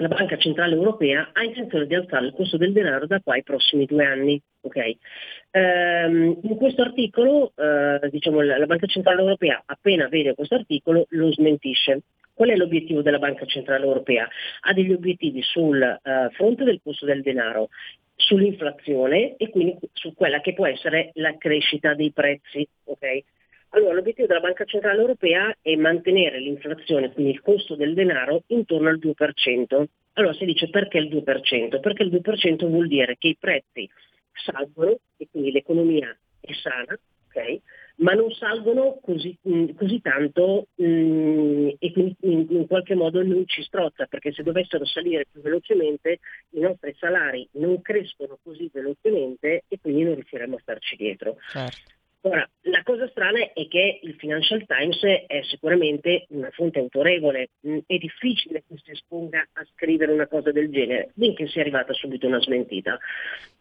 la Banca Centrale Europea ha intenzione di alzare il costo del denaro da qua ai prossimi due anni. Okay. Ehm, in questo articolo, eh, diciamo, la, la Banca Centrale Europea, appena vede questo articolo, lo smentisce. Qual è l'obiettivo della Banca Centrale Europea? Ha degli obiettivi sul eh, fronte del costo del denaro, sull'inflazione e quindi su quella che può essere la crescita dei prezzi. Okay? Allora, l'obiettivo della Banca Centrale Europea è mantenere l'inflazione, quindi il costo del denaro, intorno al 2%. Allora si dice perché il 2%? Perché il 2% vuol dire che i prezzi salgono e quindi l'economia è sana, okay? Ma non salgono così, mm, così tanto mh, mm, e quindi in, in, qualche modo non ci strozza, perché se dovessero salire più velocemente i nostri salari non crescono così velocemente e quindi non riusciremo a starci dietro. Certo. Ora, la cosa strana è che il Financial Times è sicuramente una fonte autorevole, mm, è difficile che si esponga a scrivere una cosa del genere, benché sia arrivata subito una smentita.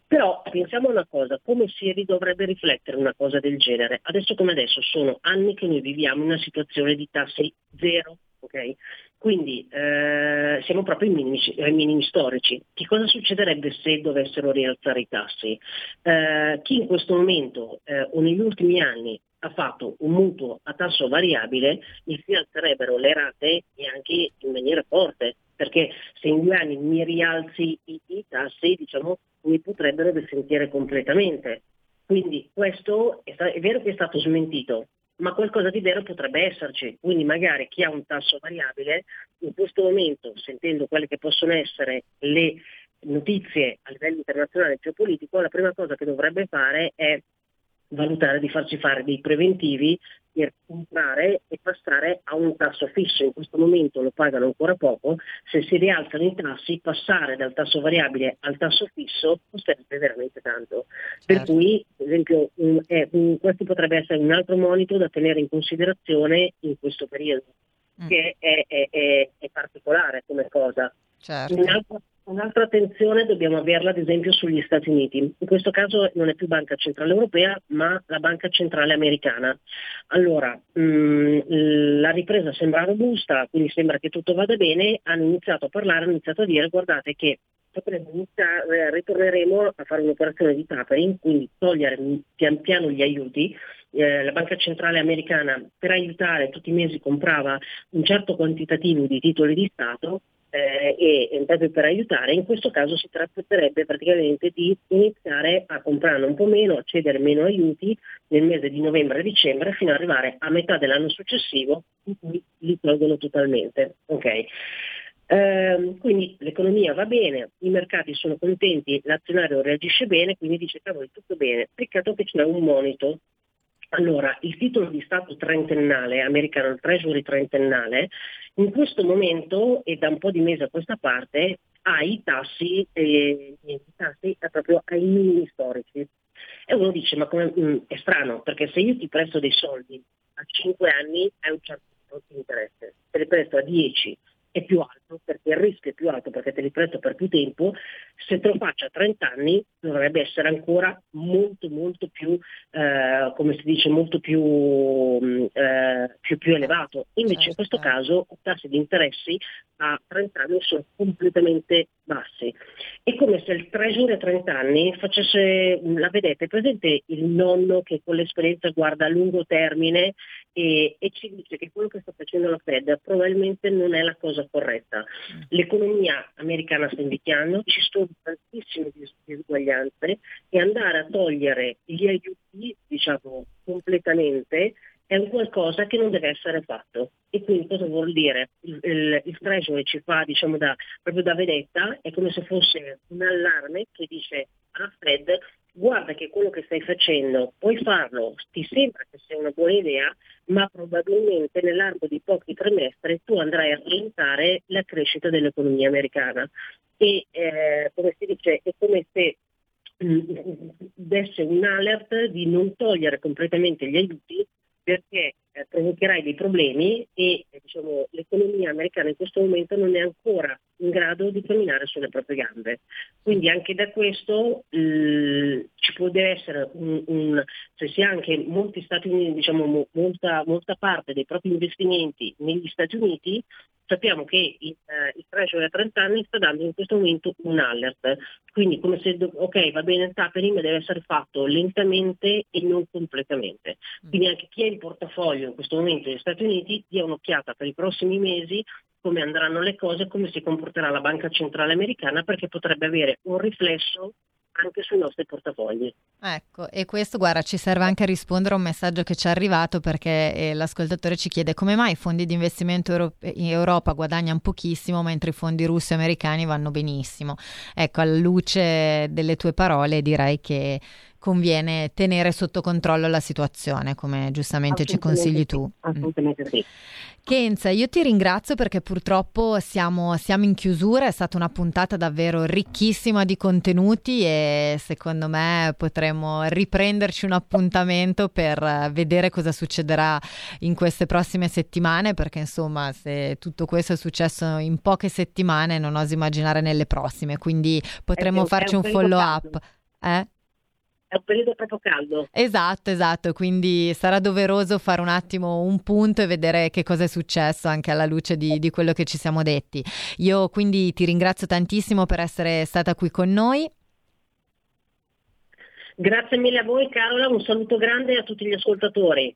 Però pensiamo a una cosa, come si dovrebbe riflettere una cosa del genere? Adesso come adesso sono anni che noi viviamo in una situazione di tassi zero, ok? Quindi eh, siamo proprio ai minimi, ai minimi, storici. Che cosa succederebbe se dovessero rialzare i tassi? Eh, chi in questo momento eh, o negli ultimi anni ha fatto un mutuo a tasso variabile, gli si alzerebbero le rate e anche in maniera forte, perché se in due anni mi rialzi i, tassi, diciamo, mi potrebbero desentire completamente. Quindi questo è, è vero che è stato smentito, ma qualcosa di vero potrebbe esserci. Quindi magari chi ha un tasso variabile, in questo momento, sentendo quelle che possono essere le notizie a livello internazionale e geopolitico, la prima cosa che dovrebbe fare è valutare di farci fare dei preventivi per comprare e passare a un tasso fisso. In questo momento lo pagano ancora poco, se si rialzano i tassi passare dal tasso variabile al tasso fisso costerebbe veramente tanto. Certo. Per cui, per esempio, un, è, un, questo potrebbe essere un altro monito da tenere in considerazione in questo periodo, mm. che è, è, è, particolare come cosa. Certo. Un'altra Un'altra attenzione dobbiamo averla ad esempio sugli Stati Uniti. In questo caso non è più Banca Centrale Europea ma la Banca Centrale Americana. Allora, mh, mm, la ripresa sembra robusta, quindi sembra che tutto vada bene, hanno iniziato a parlare, hanno iniziato a dire guardate che iniziare, ritorneremo a fare un'operazione di tapering, quindi togliere pian piano gli aiuti. Eh, la Banca Centrale Americana per aiutare tutti i mesi comprava un certo quantitativo di titoli di Stato eh, e proprio per aiutare, in questo caso si tratterebbe praticamente di iniziare a comprare un po' meno, a cedere meno aiuti nel mese di novembre e dicembre fino ad arrivare a metà dell'anno successivo in cui li tolgono totalmente. Okay. Eh, quindi l'economia va bene, i mercati sono contenti, l'azionario reagisce bene, quindi dice cavolo tutto bene, peccato che c'è un monito allora, il titolo di Stato trentennale, americano, il Treasury trentennale, in questo momento e da un po' di mesi a questa parte ha i tassi, eh, i tassi proprio ai minimi storici. E uno dice, ma come, mh, mm, è strano, perché se io ti presto dei soldi a 5 anni hai un certo tipo di interesse, se li presto a 10 è più alto, perché il rischio è più alto, perché te li presto per più tempo, se te lo faccio a 30 anni dovrebbe essere ancora molto molto più, eh, come si dice, molto più, mm, eh, più, più elevato. Invece certo. in questo caso i tassi di interessi a 30 anni sono completamente bassi. È come se il treasury a 30 anni facesse, la vedete, presente il nonno che con l'esperienza guarda a lungo termine e, e ci dice che quello che sta facendo la Fed probabilmente non è la cosa corretta. Mm. L'economia americana sta invecchiando, ci sono tantissime disuguaglianze e andare a togliere gli aiuti, diciamo, completamente è un qualcosa che non deve essere fatto. E quindi cosa vuol dire? Il, il, il treasury ci fa diciamo, da, proprio da vedetta, è come se fosse un allarme che dice alla Fed guarda che quello che stai facendo puoi farlo, ti sembra che sia una buona idea, ma probabilmente nell'arco di pochi trimestri tu andrai a rallentare la crescita dell'economia americana. E eh, come si dice, è come se mm, desse un alert di non togliere completamente gli aiuti perché eh, provocherai dei problemi e eh, diciamo, l'economia americana in questo momento non è ancora in grado di camminare sulle proprie gambe. Quindi anche da questo eh, ci può essere un, un, se si ha anche molti Stati Uniti, diciamo, molta, molta parte dei propri investimenti negli Stati Uniti, sappiamo che il, eh, il Treasury a 30 anni sta dando in questo momento un alert, quindi come se ok va bene il tapering ma deve essere fatto lentamente e non completamente. Mm. Quindi anche chi ha in portafoglio in questo momento negli Stati Uniti dia un'occhiata per i prossimi mesi come andranno le cose, come si comporterà la Banca Centrale Americana perché potrebbe avere un riflesso anche sui nostri portafogli.
Ecco, e questo guarda ci serve anche a rispondere a un messaggio che ci è arrivato perché eh, l'ascoltatore ci chiede come mai i fondi di investimento Europe- in Europa guadagnano pochissimo mentre i fondi russi e americani vanno benissimo. Ecco, alla luce delle tue parole direi che conviene tenere sotto controllo la situazione, come giustamente ci consigli tu.
Assolutamente sì.
Kenza, io ti ringrazio perché purtroppo siamo, siamo, in chiusura, è stata una puntata davvero ricchissima di contenuti e secondo me potremo riprenderci un appuntamento per vedere cosa succederà in queste prossime settimane, perché insomma se tutto questo è successo in poche settimane non oso immaginare nelle prossime, quindi potremo farci un follow up. Eh?
È un periodo proprio caldo.
Esatto, esatto, quindi sarà doveroso fare un attimo un punto e vedere che cosa è successo anche alla luce di, di quello che ci siamo detti. Io quindi ti ringrazio tantissimo per essere stata qui con noi.
Grazie mille a voi Carola, un saluto grande a tutti gli ascoltatori.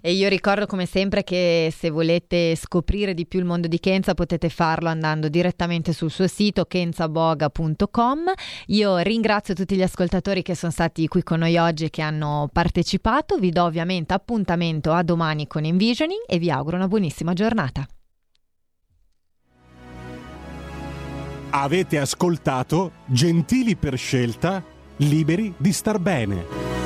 E io ricordo come sempre che se volete scoprire di più il mondo di Kenza potete farlo andando direttamente sul suo sito kenzaboga.com. Io ringrazio tutti gli ascoltatori che sono stati qui con noi oggi e che hanno partecipato. Vi do ovviamente appuntamento a domani con Envisioning e vi auguro una buonissima giornata.
Avete ascoltato Gentili per scelta liberi di star bene.